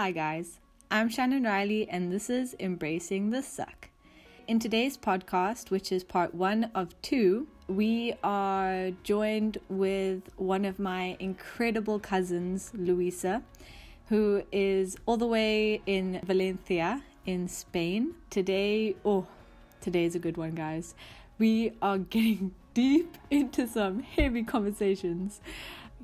Hi, guys. I'm Shannon Riley, and this is Embracing the Suck. In today's podcast, which is part one of two, we are joined with one of my incredible cousins, Luisa, who is all the way in Valencia in Spain. Today, oh, today is a good one, guys. We are getting deep into some heavy conversations,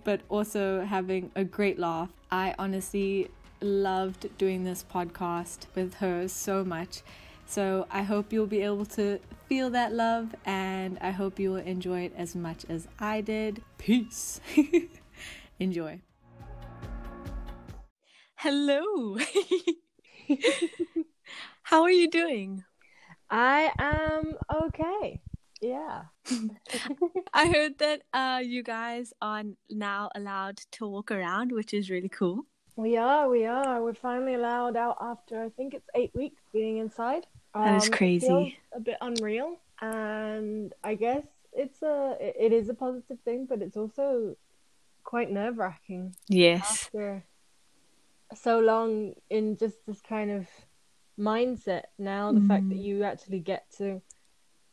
but also having a great laugh. I honestly loved doing this podcast with her so much. So I hope you'll be able to feel that love and I hope you will enjoy it as much as I did. Peace. enjoy. Hello. How are you doing? I am okay. Yeah. I heard that uh, you guys are now allowed to walk around, which is really cool. We are, we are. We're finally allowed out after I think it's eight weeks being inside. That is Um, crazy. It feels a bit unreal, and I guess it's a it is a positive thing, but it's also quite nerve wracking Yes. after so long in just this kind of mindset. Now the fact that Mm. you actually get to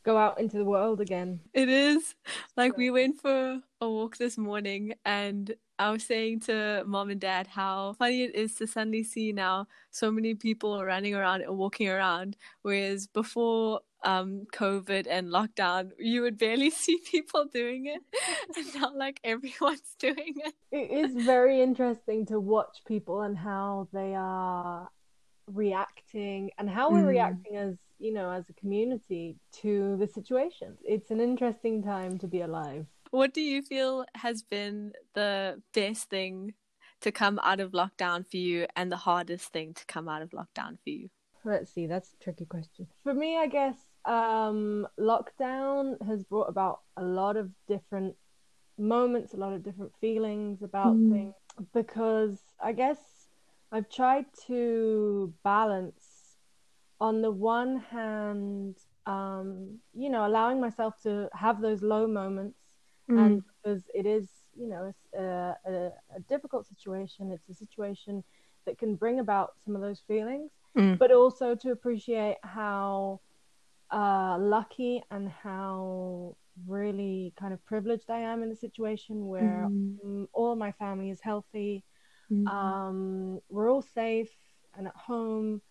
go out into the world again. It is. Like we went for a walk this morning and I was saying to mom and dad how funny it is to suddenly see now so many people running around and walking around, whereas before um COVID and lockdown you would barely see people doing it. And now like everyone's doing it. It is very interesting to watch people and how they are reacting and how we're Mm. reacting as you know as a community to the situation. It's an interesting time to be alive. What do you feel has been the best thing to come out of lockdown for you and the hardest thing to come out of lockdown for you? Let's see, that's a tricky question. For me, I guess um, lockdown has brought about a lot of different moments, a lot of different feelings about Mm. things because I guess I've tried to balance on the one hand, um, you know, allowing myself to have those low moments and because it is you know a, a, a difficult situation it's a situation that can bring about some of those feelings Mm. but also to appreciate how uh, lucky and how really kind of privileged i am in the situation where Mm. mm, all my family is healthy Mm. um, we're all safe and at home.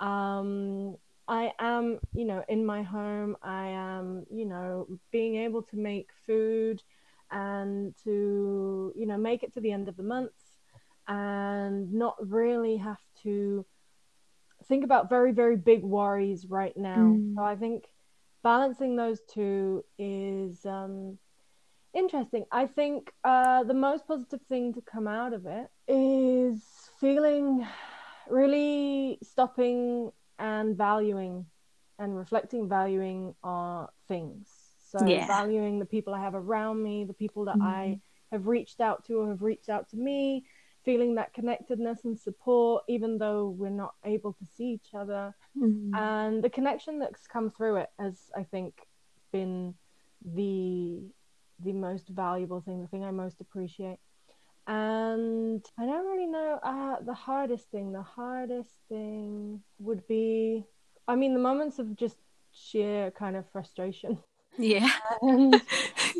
Um, I am, you know, in my home. I am, you know, being able to make food and to, you know, make it to the end of the month and not really have to think about very, very big worries right now. Mm. So I think balancing those two is um, interesting. I think uh, the most positive thing to come out of it is feeling really stopping and valuing and reflecting, valuing are things. So Yeah. valuing the people I have around me, the people that I have reached out to or have reached out to me, feeling that connectedness and support, even though we're not able to see each other Mm. and the connection that's come through it has i think been the the most valuable thing the thing i most appreciate and i don't really know uh, the hardest thing the hardest thing would be i mean the moments of just sheer kind of frustration yeah. and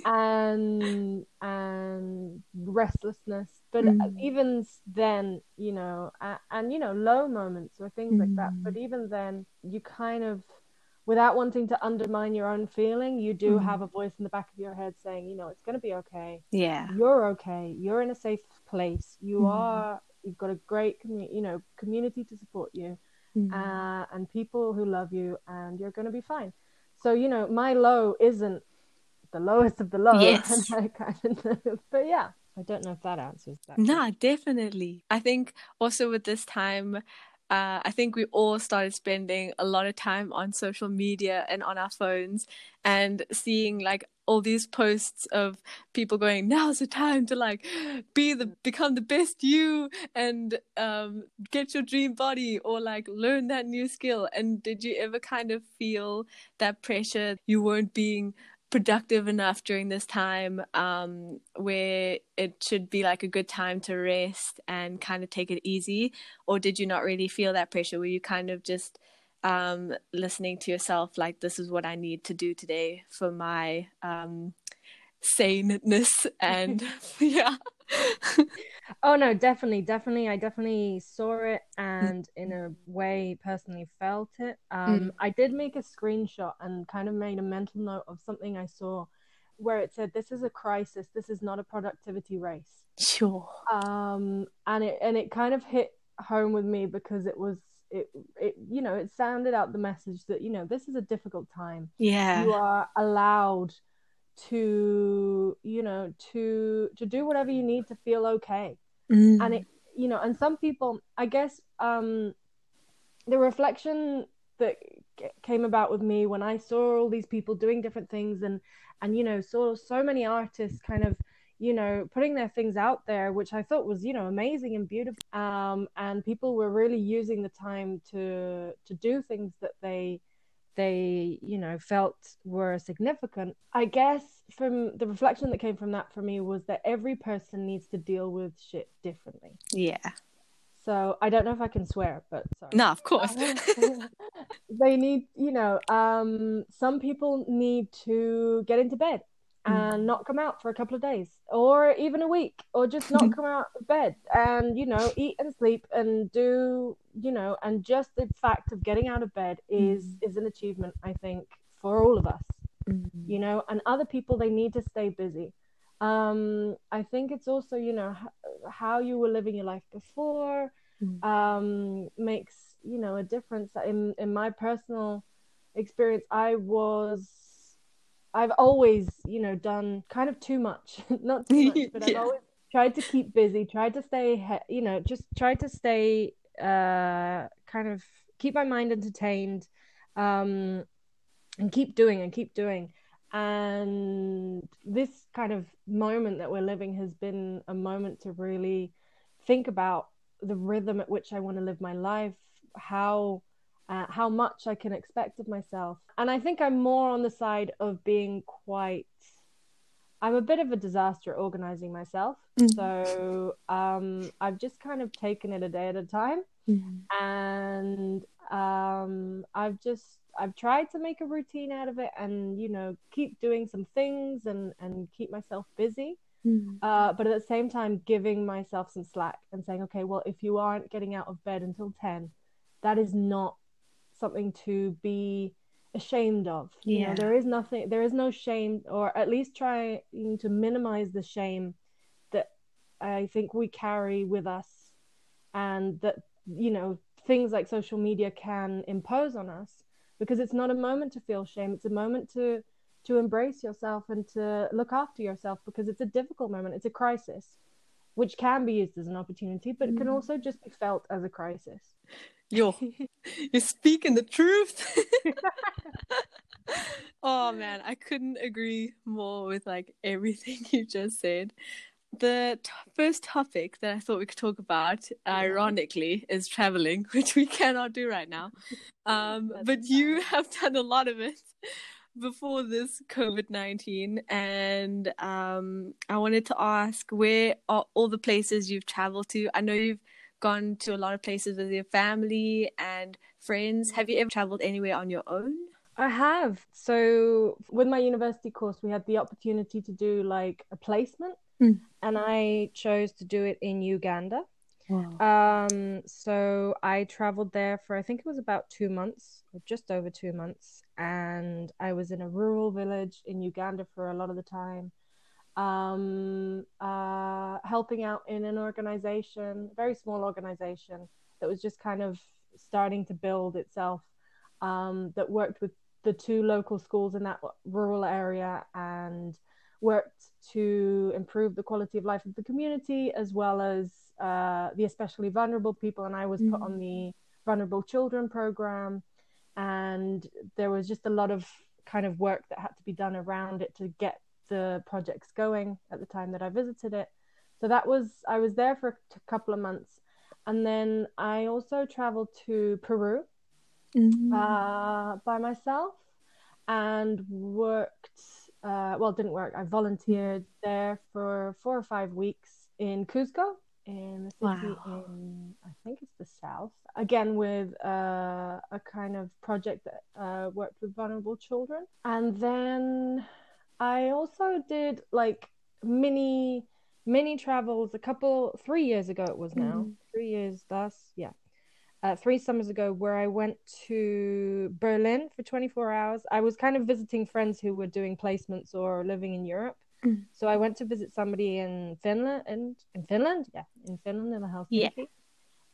and and restlessness but Mm. even then you know and, and you know low moments or things like that Mm. but even then you kind of without wanting to undermine your own feeling you do Mm. have a voice in the back of your head saying you know it's going to be okay Yeah. you're okay you're in a safe place you Mm. are you've got a great community you know community to support you Mm. uh, and people who love you, and you're going to be fine. So, you know, my low isn't the lowest of the low. Yes. kind of, but yeah, I don't know if that answers that. No, definitely. I think also with this time, uh, I think we all started spending a lot of time on social media and on our phones and seeing like all these posts of people going, now's the time to like be the become the best you and um, get your dream body or like learn that new skill. And did you ever kind of feel that pressure you weren't being productive enough during this time um, where it should be like a good time to rest and kind of take it easy? Or did you not really feel that pressure? Were you kind of just um, listening to yourself, like, this is what I need to do today for my um, saneness? And yeah. oh no definitely definitely. I definitely saw it and in a way personally felt it. Um mm. i did make a screenshot and kind of made a mental note of something i saw where it said this is a crisis. This is not a productivity race. Sure. Um and it and it kind of hit home with me because it was it it you know it sounded out the message that you know this is a difficult time. Yeah. You are allowed to you know to to do whatever you need to feel okay mm. and it you know and some people i guess um the reflection that came about with me when i saw all these people doing different things and and you know saw so many artists kind of you know putting their things out there which i thought was you know amazing and beautiful um and people were really using the time to to do things that they they you know felt were significant. I guess from the reflection that came from that for me was that every person needs to deal with shit differently. Yeah. So i don't know if i can swear but sorry. no of course. They need you know um some people need to get into bed and mm. not come out for a couple of days or even a week or just not come out of bed and you know eat and sleep and do you know and just the fact of getting out of bed is mm. is an achievement i think for all of us mm. you know and other people they need to stay busy um i think it's also you know how you were living your life before um makes you know a difference in in my personal experience i was I've always, you know, done kind of too much, not too much, but I've always tried to keep busy, tried to stay, you know, just tried to stay, uh, kind of keep my mind entertained, um, and keep doing and keep doing. And this kind of moment that we're living has been a moment to really think about the rhythm at which I want to live my life, how uh, how much I can expect of myself. And I think I'm more on the side of being quite. I'm a bit of a disaster at organizing myself. Mm-hmm. So um, I've just kind of taken it a day at a time. Mm-hmm. And um, I've just I've tried to make a routine out of it and you know keep doing some things and and keep myself busy. Mm-hmm. Uh, but at the same time giving myself some slack and saying okay well if you aren't getting out of bed until 10 that is not something to be ashamed of. Yeah. You know, there is nothing there is no shame or at least trying to minimize the shame that I think we carry with us and that you know things like social media can impose on us because it's not a moment to feel shame it's a moment to to embrace yourself and to look after yourself because it's a difficult moment it's a crisis which can be used as an opportunity but it can mm. also just be felt as a crisis Yo, you're speaking the truth. oh man, I couldn't agree more with like everything you just said. The t- first topic that I thought we could talk about, ironically, is traveling, which we cannot do right now. Um, but you have done a lot of it before this COVID 19. And um, I wanted to ask where are all the places you've traveled to? I know you've gone to a lot of places with your family and friends. Have you ever traveled anywhere on your own? I have. So, with my university course, we had the opportunity to do like a placement, mm. and I chose to do it in Uganda. Wow. Um, so I traveled there for I think it was about two months, or just over two months, and I was in a rural village in Uganda for a lot of the time um, uh, helping out in an organization, very small organization that was just kind of starting to build itself, um, that worked with the two local schools in that rural area and worked to improve the quality of life of the community as well as uh, the especially vulnerable people. And I was mm-hmm. put on the vulnerable children program. And there was just a lot of kind of work that had to be done around it to get the projects going at the time that I visited it. So that was I was there for a couple of months, and then I also traveled to Peru mm-hmm. uh, by myself and worked uh, well, didn't work. I volunteered there for four or five weeks in Cusco, in the city Wow. in I think it's the south. Again, with uh, a kind of project that uh, worked with vulnerable children, and then I also did like mini mini travels a couple three years ago. It was now Mhm. three years thus, yeah. Uh, three summers ago, where I went to Berlin for 24 hours. I was kind of visiting friends who were doing placements or living in Europe. Mm. So I went to visit somebody in Finland, and in Finland, yeah, in Finland, in Helsinki.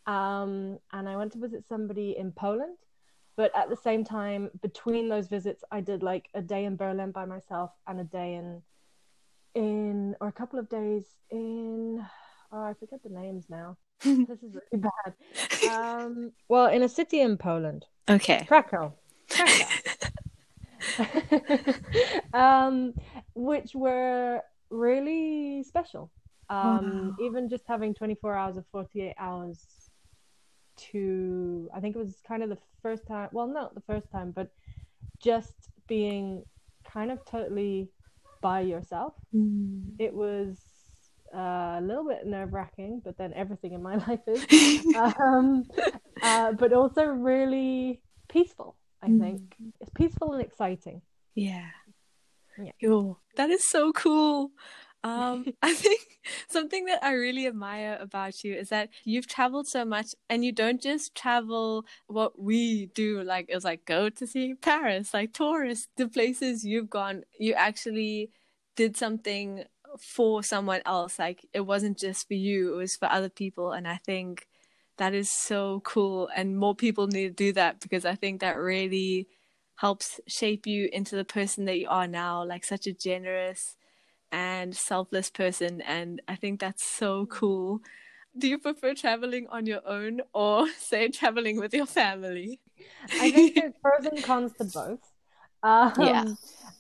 Um, and I went to visit somebody in Poland. But at the same time, between those visits, I did like a day in Berlin by myself and a day in, in or a couple of days in. Oh, I forget the names now. this is really bad. Um, well, in a city in Poland, okay. Krakow. Krakow. um, which were really special. Um, even just having 24 hours or 48 hours to, I think it was kind of the first time, well, not the first time, but just being kind of totally by yourself. Mm. It was uh, a little bit nerve wracking, but then everything in my life is. um, uh, but also really peaceful, I Mm. think. It's peaceful and exciting. Yeah. Yeah. Yo, that is so cool. Um, I think something that I really admire about you is that you've traveled so much and you don't just travel what we do, like it's like go to see Paris, like tourists, the places you've gone, you actually did something for someone else. Like it wasn't just for you, it was for other people. And I think that is so cool. And more people need to do that because I think that really helps shape you into the person that you are now, like such a generous and selfless person. And I think that's so cool. Do you prefer traveling on your own or say traveling with your family? I think there's pros and cons to both. Um, Yeah.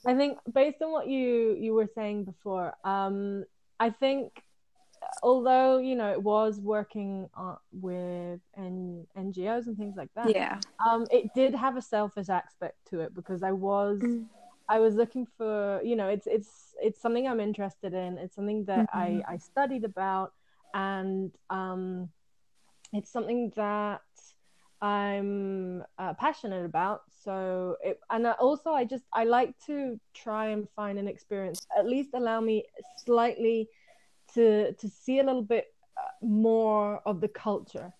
I think based on what you you were saying before, um, I think although you know it was working uh, with N- NGOs and things like that, Yeah. um, it did have a selfish aspect to it because I was Mm. I was looking for you know it's it's it's something I'm interested in. It's something that Mhm. I I studied about, and um, it's something that I'm uh, passionate about. So it and I- also I just I like to try and find an experience at least allow me slightly to to see a little bit uh, more of the culture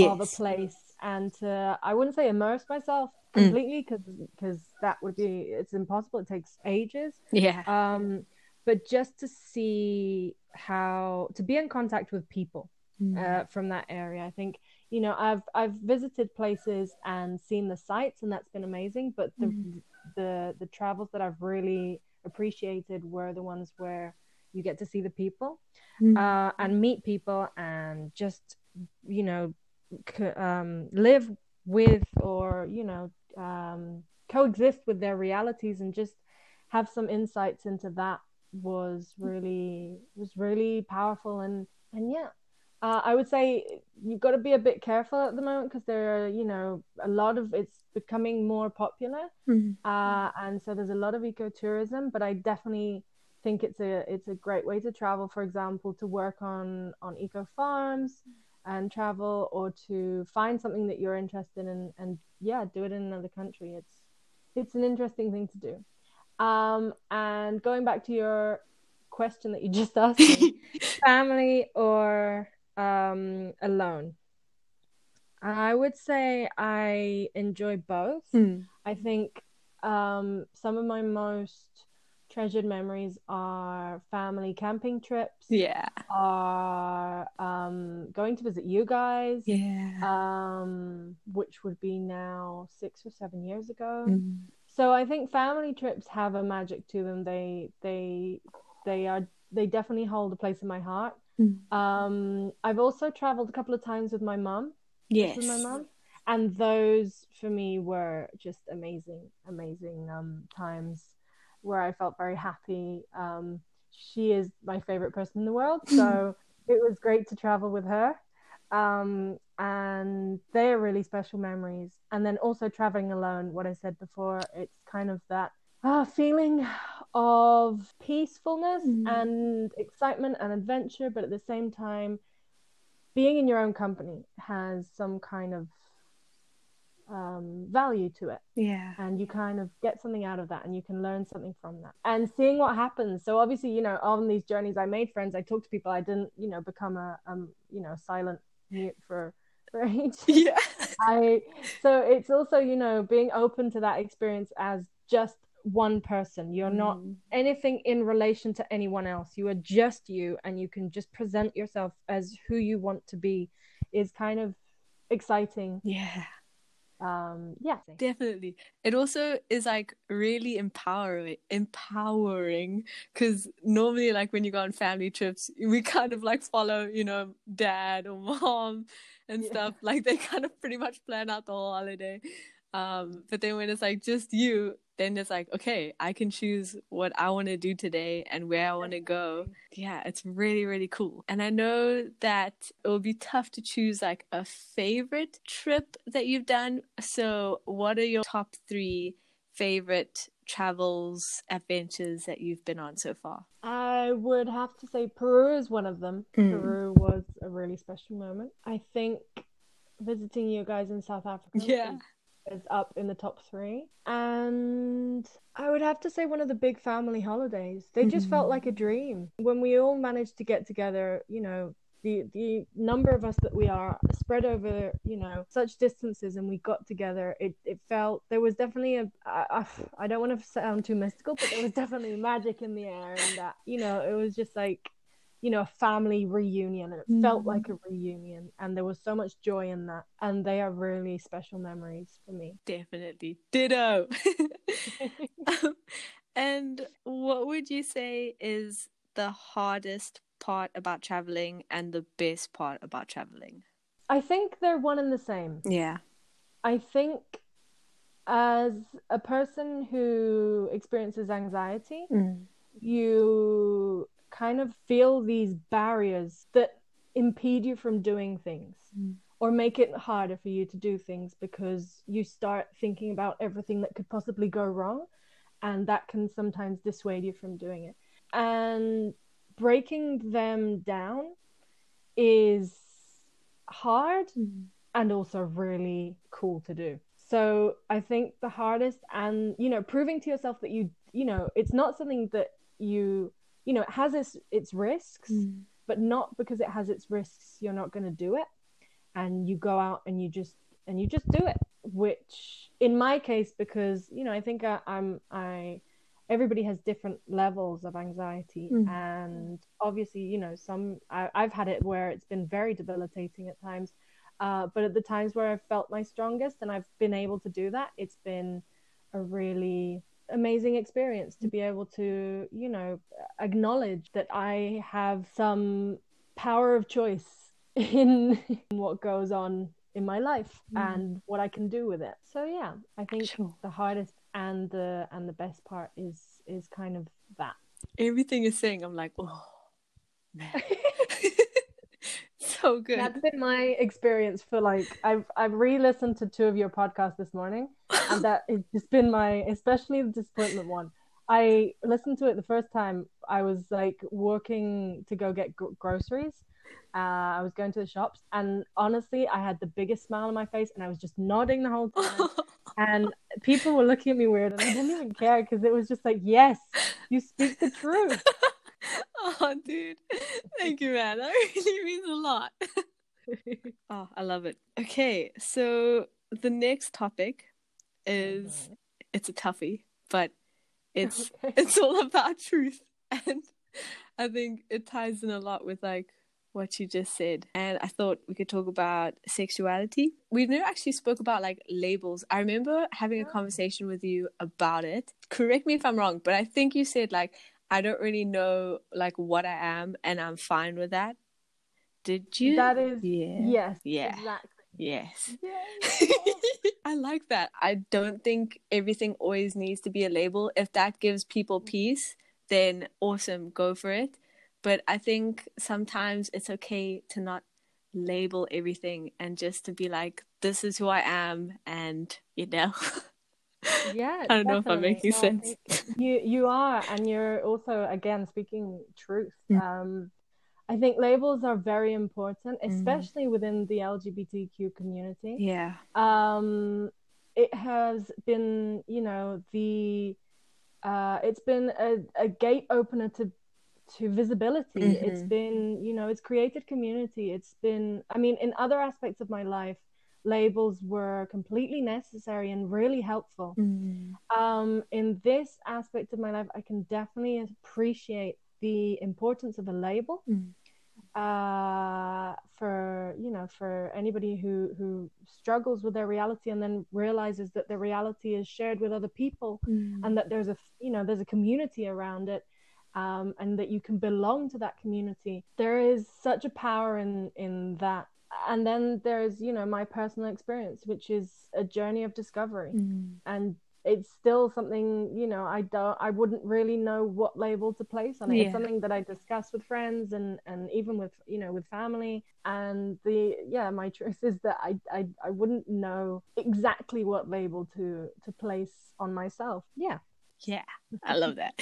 of a place and to I wouldn't say immerse myself. Completely because because that would be it's impossible it takes ages Yeah. um but just to see how to be in contact with people Mm. uh, from that area i think you know i've i've visited places and seen the sights and that's been amazing but the Mm. the the travels that i've really appreciated were the ones where you get to see the people Mm. uh, and meet people and just you know c- um, live with or you know um, coexist with their realities and just have some insights into that was really was really powerful and and yeah uh, I would say you've got to be a bit careful at the moment because there are you know a lot of it's becoming more popular Mm. uh, and so there's a lot of ecotourism but i definitely think it's a it's a great way to travel for example to work on on eco farms and travel or to find something that you're interested in and yeah do it in another country. It's it's an interesting thing to do. Um and going back to your question that you just asked me family or um alone? I would say i enjoy both. Mm. I think um, some of my most treasured memories are family camping trips, Yeah. are um, going to visit you guys, Yeah. um, which would be now six or seven years ago. Mm. So I think family trips have a magic to them. They they they are they definitely hold a place in my heart. Mm. Um, I've also traveled a couple of times with my mum Yes. with my mum and those for me were just amazing amazing um times where i felt very happy. Um she is my favorite person in the world so it was great to travel with her. Um and they're really special memories. And then also traveling alone what i said before it's kind of that ah feeling of peacefulness Mm. and excitement and adventure, but at the same time, being in your own company has some kind of um, value to it. Yeah. and you kind of get something out of that and you can learn something from that and seeing what happens so obviously you know on these journeys i made friends i talked to people i didn't you know become a um you know silent mute for for age Yeah. i so it's also you know being open to that experience as just one person you're not Mm. anything in relation to anyone else you are just you and you can just present yourself as who you want to be is kind of exciting Yeah. Um yeah Definitely. It also is like really empowering empowering because normally like when you go on family trips, we kind of like follow, you know, dad or mom and Yeah. stuff. Like they kind of pretty much plan out the whole holiday. Um, but then when it's like just you, then it's like, okay, I can choose what I want to do today and where I want to go. Yeah, it's really, really cool. And I know that it will be tough to choose like a favorite trip that you've done. So, what are your top three favorite travels, adventures that you've been on so far? I would have to say Peru is one of them. Mm. Peru was a really special moment. I think visiting you guys in South Africa Yeah. Is, up in the top three. And I would have to say one of the big family holidays. They just felt like a dream. When we all managed to get together, you know, the the number of us that we are spread over you know such distances and we got together it it felt there was definitely a I, I, I don't want to sound too mystical but there was definitely magic in the air and that you know it was just like you know a family reunion and it felt Mhm. like a reunion and there was so much joy in that and they are really special memories for me Definitely. Ditto. Um, and what would you say is the hardest part about traveling and the best part about traveling? i think they're one and the same Yeah. I think as a person who experiences anxiety, you kind of feel these barriers that impede you from doing things Mm. or make it harder for you to do things because you start thinking about everything that could possibly go wrong and that can sometimes dissuade you from doing it. And breaking them down is hard and also really cool to do. So I think the hardest and you know proving to yourself that you you know it's not something that you you know it has its its risks but not because it has its risks you're not going to do it. And you go out and you just and you just do it which in my case because you know I think I, I'm I everybody has different levels of anxiety. Mm. and obviously you know some I, I've had it where it's been very debilitating at times. Uh, but at the times where I've felt my strongest and I've been able to do that, it's been a really amazing experience to be able to, you know, acknowledge that I have some power of choice in what goes on in my life Mm. and what I can do with it. So yeah, I think Sure. the hardest and the and the best part is is kind of that. Everything you're saying, I'm like, oh, man. so good. That's been my experience for like I've I've re-listened to two of your podcasts this morning, and that it's just been my especially the disappointment one. I listened to it the first time. I was like working to go get gr- groceries. Uh, I was going to the shops, and honestly, I had the biggest smile on my face, and I was just nodding the whole time. and people were looking at me weird, and I didn't even care because it was just like, yes, you speak the truth. Oh, dude. Thank you, man. That really means a lot. Oh, I love it. Okay, so the next topic is mm-hmm. it's a toughie, but it's Okay. it's all about truth and i think it ties in a lot with like what you just said and i thought we could talk about sexuality we've never actually spoke about like labels i remember having a Oh. conversation with you about it correct me if i'm wrong but i think you said like i don't really know like what i am and i'm fine with that did you That is yeah yes, Yeah. exactly. yes Yes. I like that. I don't think everything always needs to be a label. If that gives people peace, then awesome, go for it. But I think sometimes it's okay to not label everything and just to be like, this is who I am, and you know. Yeah, I don't know if I'm definitely. making No, sense. you you are, and you're also again speaking truth. Mm. Um, I think labels are very important, Mm. especially within the LGBTQ community. Yeah. Um, it has been, you know, the uh, it's been a, a gate opener to to visibility. It's Mhm. been, you know, it's created community. It's been, I mean, in other aspects of my life, labels were completely necessary and really helpful. Mm. Um, in this aspect of my life, I can definitely appreciate the importance of a label Mm. uh, for you know for anybody who who struggles with their reality and then realizes that their reality is shared with other people Mm. and that there's a you know there's a community around it um, and that you can belong to that community there is such a power in in that and then there's you know my personal experience which is a journey of discovery Mm. and it's still something you know i don't i wouldn't really know what label to place on it Yeah. it's something that i discuss with friends and and even with you know with family and the yeah my truth is that i i, I wouldn't know exactly what label to to place on myself yeah Yeah, I love that.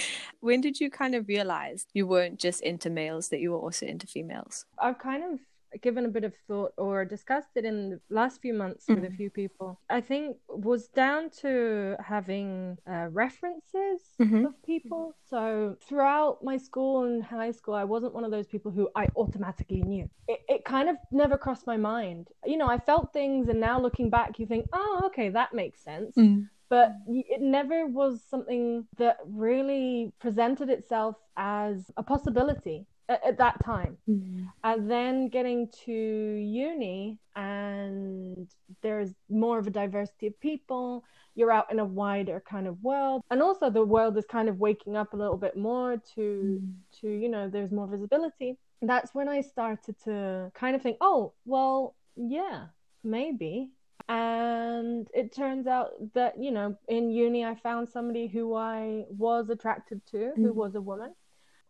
when did you kind of realize you weren't just into males, that you were also into females? I've kind of given a bit of thought or discussed it in the last few months with a Mhm. few people. I think was down to having uh, references Mhm. of people. So throughout my school and high school, I wasn't one of those people who I automatically knew. It, it kind of never crossed my mind. You know, I felt things, and now looking back, you think, oh, okay, that makes sense Mm. but it never was something that really presented itself as a possibility at, at that time. Mm. And then getting to uni, and there's more of a diversity of people. You're out in a wider kind of world, and also the world is kind of waking up a little bit more to Mm. to you know there's more visibility. That's when I started to kind of think, oh well, yeah, maybe and it turns out that you know in uni i found somebody who i was attracted to who Mhm. was a woman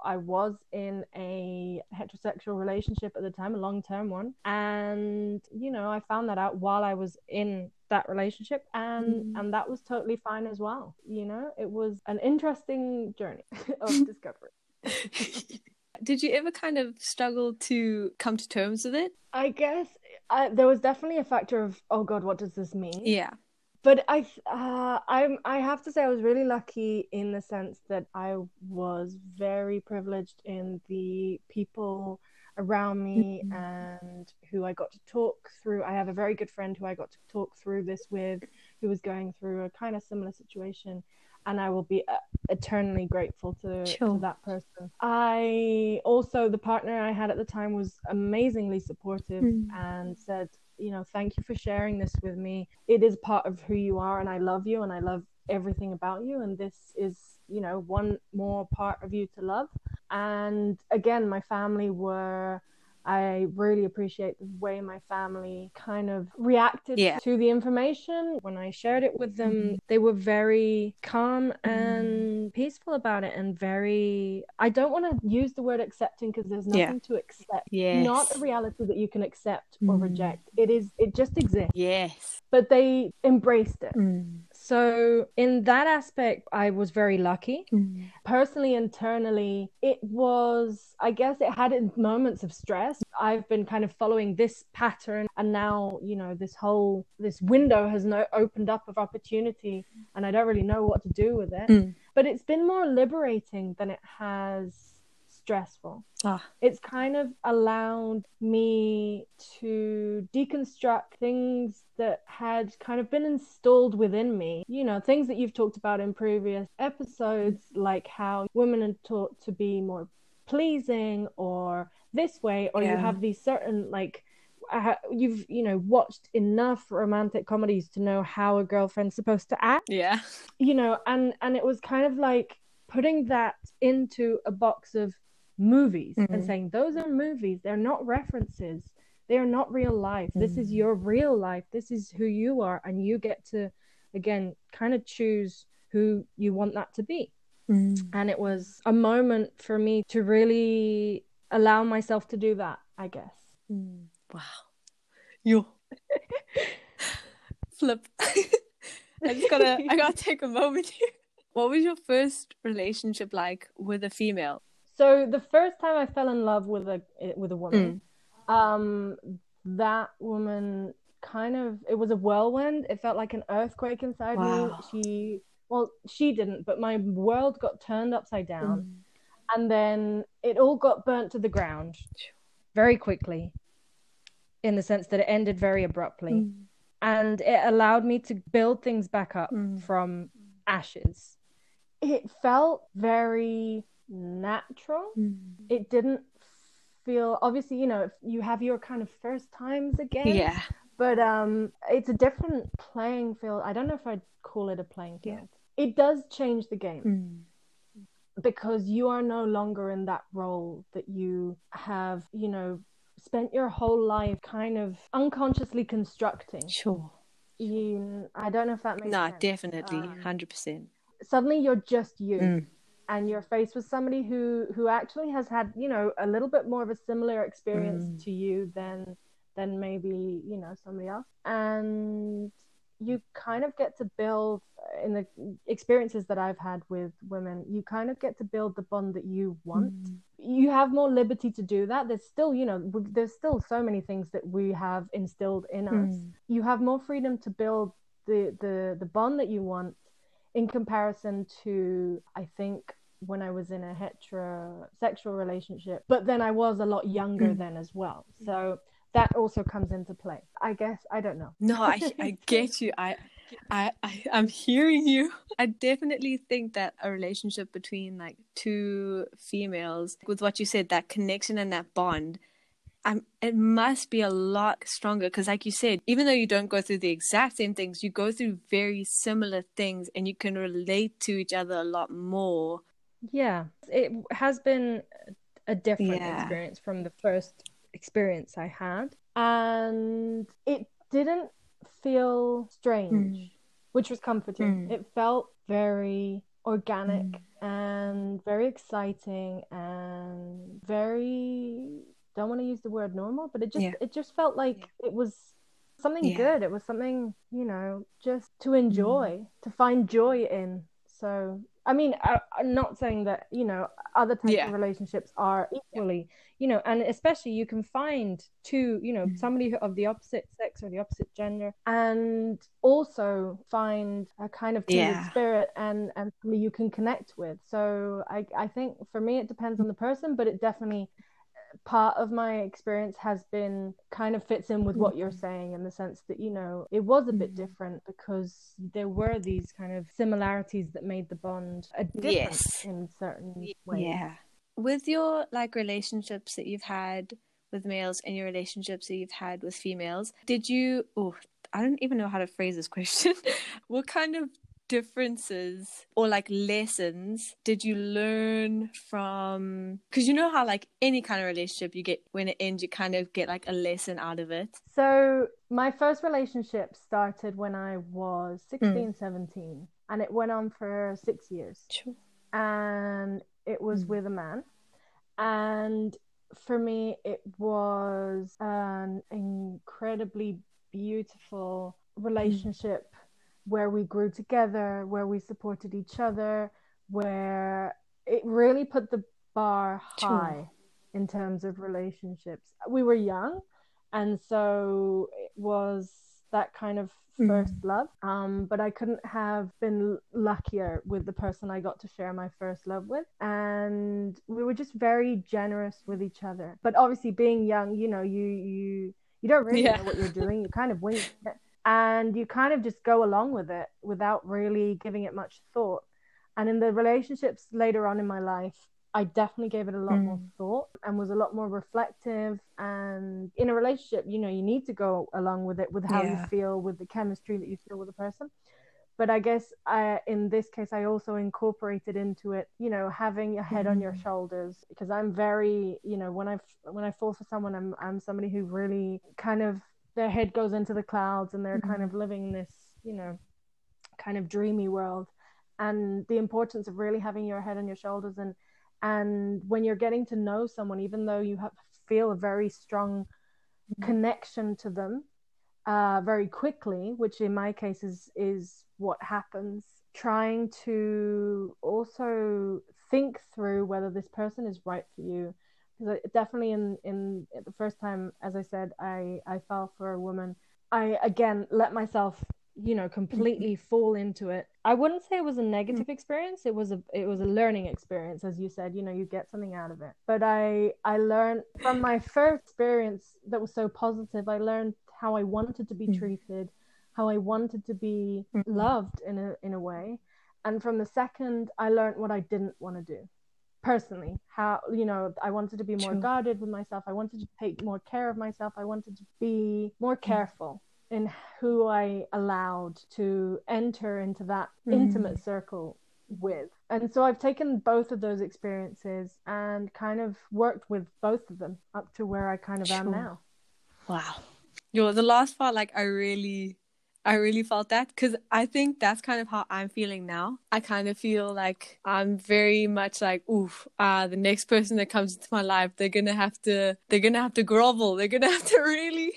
i was in a heterosexual relationship at the time a long-term one and you know i found that out while i was in that relationship and Mhm. and that was totally fine as well you know it was an interesting journey of discovery Did you ever kind of struggle to come to terms with it? i guess I, there was definitely a factor of oh god what does this mean Yeah. But I uh, I'm I have to say I was really lucky in the sense that I was very privileged in the people around me Mhm. and who I got to talk through. I have a very good friend who I got to talk through this with, who was going through a kind of similar situation, and I will be uh, eternally grateful to, Sure. to that person. I also the partner I had at the time was amazingly supportive Mm. and said, you know, thank you for sharing this with me. It is part of who you are, and I love you, and I love everything about you, and this is, you know, one more part of you to love. And again, my family were. I really appreciate the way my family kind of reacted Yeah. to the information. When I shared it with them, Mhm. they were very calm and peaceful about it and very I don't want to use the word accepting because there's Yeah. nothing to accept. Yes. Not a reality that you can accept or Mm. reject. It is it just exists. Yes. But they embraced it. Mm. So in that aspect I was very lucky Mm. personally internally it was i guess it had moments of stress i've been kind of following this pattern and now you know this whole this window has no opened up of opportunity and i don't really know what to do with it Mm. but it's been more liberating than it has stressful Ah. it's kind of allowed me to deconstruct things that had kind of been installed within me. You know, things that you've talked about in previous episodes, like how women are taught to be more pleasing or this way, or you have these certain, like, uh, you've, you know, watched enough romantic comedies to know how a girlfriend's supposed to act Yeah. you know and and it was kind of like putting that into a box of movies and Mhm. saying those are movies they're not references they are not real life this is Mhm. your real life this is who you are and you get to again kind of choose who you want that to be Mm. and it was a moment for me to really allow myself to do that i guess Mm. Wow. you Flip. I just gotta I gotta take a moment here. What was your first relationship like with a female? So the first time I fell in love with a with a woman, mm. um, that woman kind of it was a whirlwind. It felt like an earthquake inside wow. me. She well, she didn't, but my world got turned upside down. Mm. And then it all got burnt to the ground very quickly in the sense that it ended very abruptly. Mm. And it allowed me to build things back up mm. from ashes. It felt very natural. Mm. It didn't feel obviously, you know, you have your kind of first times again. Yeah. But um it's a different playing field. I don't know if I'd call it a playing field. Yeah. It does change the game. Mm because you are no longer in that role that you have, you know, spent your whole life kind of unconsciously constructing. Sure. You, I don't know if that makes no, sense. No, definitely, um, hundred percent. Suddenly, you're just you, mm. And you're faced with somebody who who actually has had, you know, a little bit more of a similar experience mm. to you than than maybe you know somebody else, and you kind of get to build in the experiences that I've had with women, you kind of get to build the bond that you want. Mm. You have more liberty to do that. There's still, you know, there's still so many things that we have instilled in us. Mm. You have more freedom to build the the the bond that you want in comparison to I think when I was in a heterosexual relationship, but then I was a lot younger mm. then as well. So that also comes into play. I guess I don't know. No, I I get you. I I, I I'm hearing you. I definitely think that a relationship between like two females, with what you said, that connection and that bond, um, it must be a lot stronger because, like you said, even though you don't go through the exact same things, you go through very similar things, and you can relate to each other a lot more. Yeah, it has been a different yeah. experience from the first experience I had, and it didn't feel strange, mm. which was comforting. Mm. It felt very organic mm. and very exciting and very don't want to use the word normal, but it just yeah. it just felt like yeah. it was something yeah. good. It was something, you know, just to enjoy, mm. to find joy in. So I mean, I, am not saying that you know other types yeah. of relationships are equally, you know, and especially you can find two, you know, mm-hmm. somebody of the opposite sex or the opposite gender, and also find a kind of yeah. spirit and and somebody you can connect with. So I I think for me it depends on the person, but it definitely part of my experience has been kind of fits in with what you're mm-hmm. saying in the sense that you know it was a bit mm-hmm. different because there were these kind of similarities that made the bond a different yes. in certain ways yeah with your like relationships that you've had with males and your relationships that you've had with females did you oh I don't even know how to phrase this question. what kind of differences or like lessons did you learn from because you know how like any kind of relationship you get when it ends you kind of get like a lesson out of it so my first relationship started when i was 16 mm. 17 and it went on for six years sure. and it was mm. with a man and for me it was an incredibly beautiful mm. relationship mm where we grew together, where we supported each other, where it really put the bar high True. in terms of relationships. We were young, and so it was that kind of mm. first mm. love. Um, but I couldn't have been luckier with the person I got to share my first love with. And we were just very generous with each other. But obviously being young, you know, you you you don't really yeah. know what you're doing. You kind of wing it and you kind of just go along with it without really giving it much thought. And in the relationships later on in my life, I definitely gave it a lot mm. more thought and was a lot more reflective. And in a relationship, you know, you need to go along with it with how yeah. you feel, with the chemistry that you feel with the person. But I guess I, in this case, I also incorporated into it, you know, having your head mm. on your mm. shoulders because I'm very, you know, when I when I fall for someone, I'm I'm somebody who really kind of their head goes into the clouds and they're mm-hmm. kind of living this, you know, kind of dreamy world. And the importance of really having your head on your shoulders and and when you're getting to know someone, even though you have feel a very strong mm-hmm. connection to them, uh, very quickly, which in my case is is what happens. Trying to also think through whether this person is right for you because definitely in in the first time as i said i i fell for a woman. I again let myself you know completely mm-hmm. fall into it. I wouldn't say it was a negative mm-hmm. experience. It was a it was a learning experience as you said. You know you get something out of it. But i i learned from my first experience that was so positive i learned how i wanted to be mm-hmm. treated how i wanted to be loved in a in a way. And from the second i learned what i didn't want to do personally how you know i wanted to be more True. guarded with myself i wanted to take more care of myself i wanted to be more careful in who I allowed to enter into that mm. intimate circle with. And so I've taken both of those experiences and kind of worked with both of them up to where I kind of am now. Wow. Yo, the last part, like I really I really felt that because I think that's kind of how I'm feeling now. I kind of feel like I'm very much like, oof, uh, the next person that comes into my life, they're gonna have to, they're gonna have to grovel. They're gonna have to really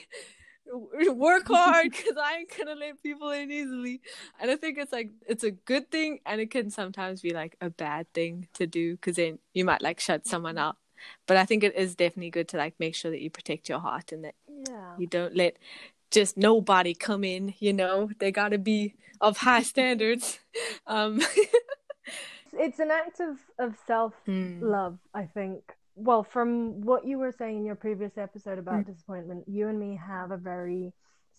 work hard because I ain't gonna let people in easily. And I think it's like it's a good thing, and it can sometimes be like a bad thing to do because then you might like shut someone out. But I think it is definitely good to like make sure that you protect your heart and that yeah. you don't let just nobody come in. You know, they gotta be of high standards. Um, it's an act of of self love, mm. I think well, from what you were saying in your previous episode about mm. disappointment, you and me have a very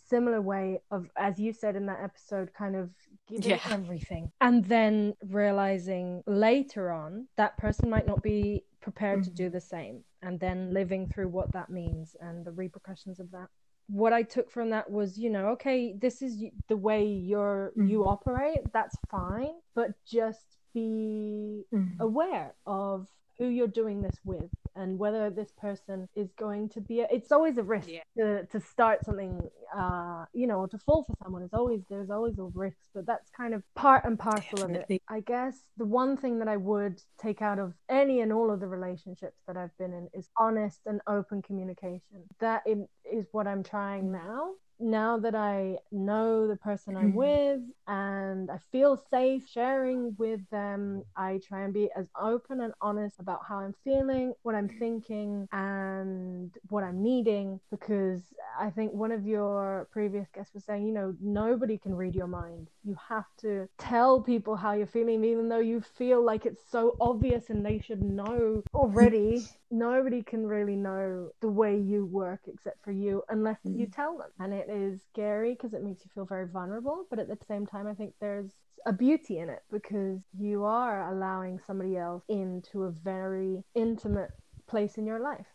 similar way of, as you said in that episode, kind of giving yeah. everything and then realizing later on that person might not be prepared mm. to do the same and then living through what that means and the repercussions of that what I took from that was, you know, okay, this is the way you're mm. you operate. That's fine, but just be mm. aware of who you're doing this with and whether this person is going to be a, it's always a risk yeah. to, to start something uh you know to fall for someone is always there's always a risk but that's kind of part and parcel Definitely. of it i guess the one thing that i would take out of any and all of the relationships that i've been in is honest and open communication that is what i'm trying now now that I know the person I'm mm-hmm. with and I feel safe sharing with them, I try and be as open and honest about how I'm feeling, what I'm thinking, and what I'm needing. Because I think one of your previous guests was saying, you know, nobody can read your mind. You have to tell people how you're feeling, even though you feel like it's so obvious and they should know already. nobody can really know the way you work except for you unless you tell them. And it is scary because it makes you feel very vulnerable. But at the same time, I think there's a beauty in it because you are allowing somebody else into a very intimate place in your life.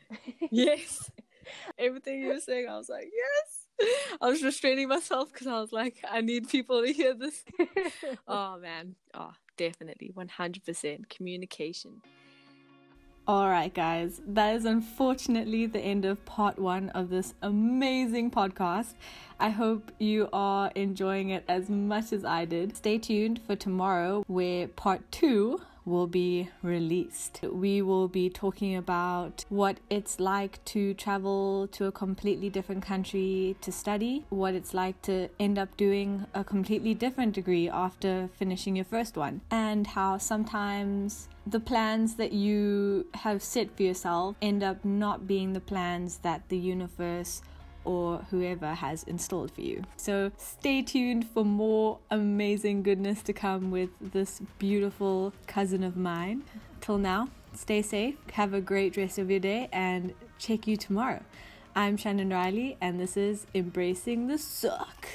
yes. Everything you were saying, I was like, yes. I was restraining myself because I was like, I need people to hear this. oh, man. Oh, definitely. 100% communication. Alright, guys, that is unfortunately the end of part one of this amazing podcast. I hope you are enjoying it as much as I did. Stay tuned for tomorrow, where part two will be released. We will be talking about what it's like to travel to a completely different country to study, what it's like to end up doing a completely different degree after finishing your first one, and how sometimes the plans that you have set for yourself end up not being the plans that the universe or whoever has installed for you. So stay tuned for more amazing goodness to come with this beautiful cousin of mine. Till now, stay safe, have a great rest of your day, and check you tomorrow. I'm Shannon Riley, and this is Embracing the Suck.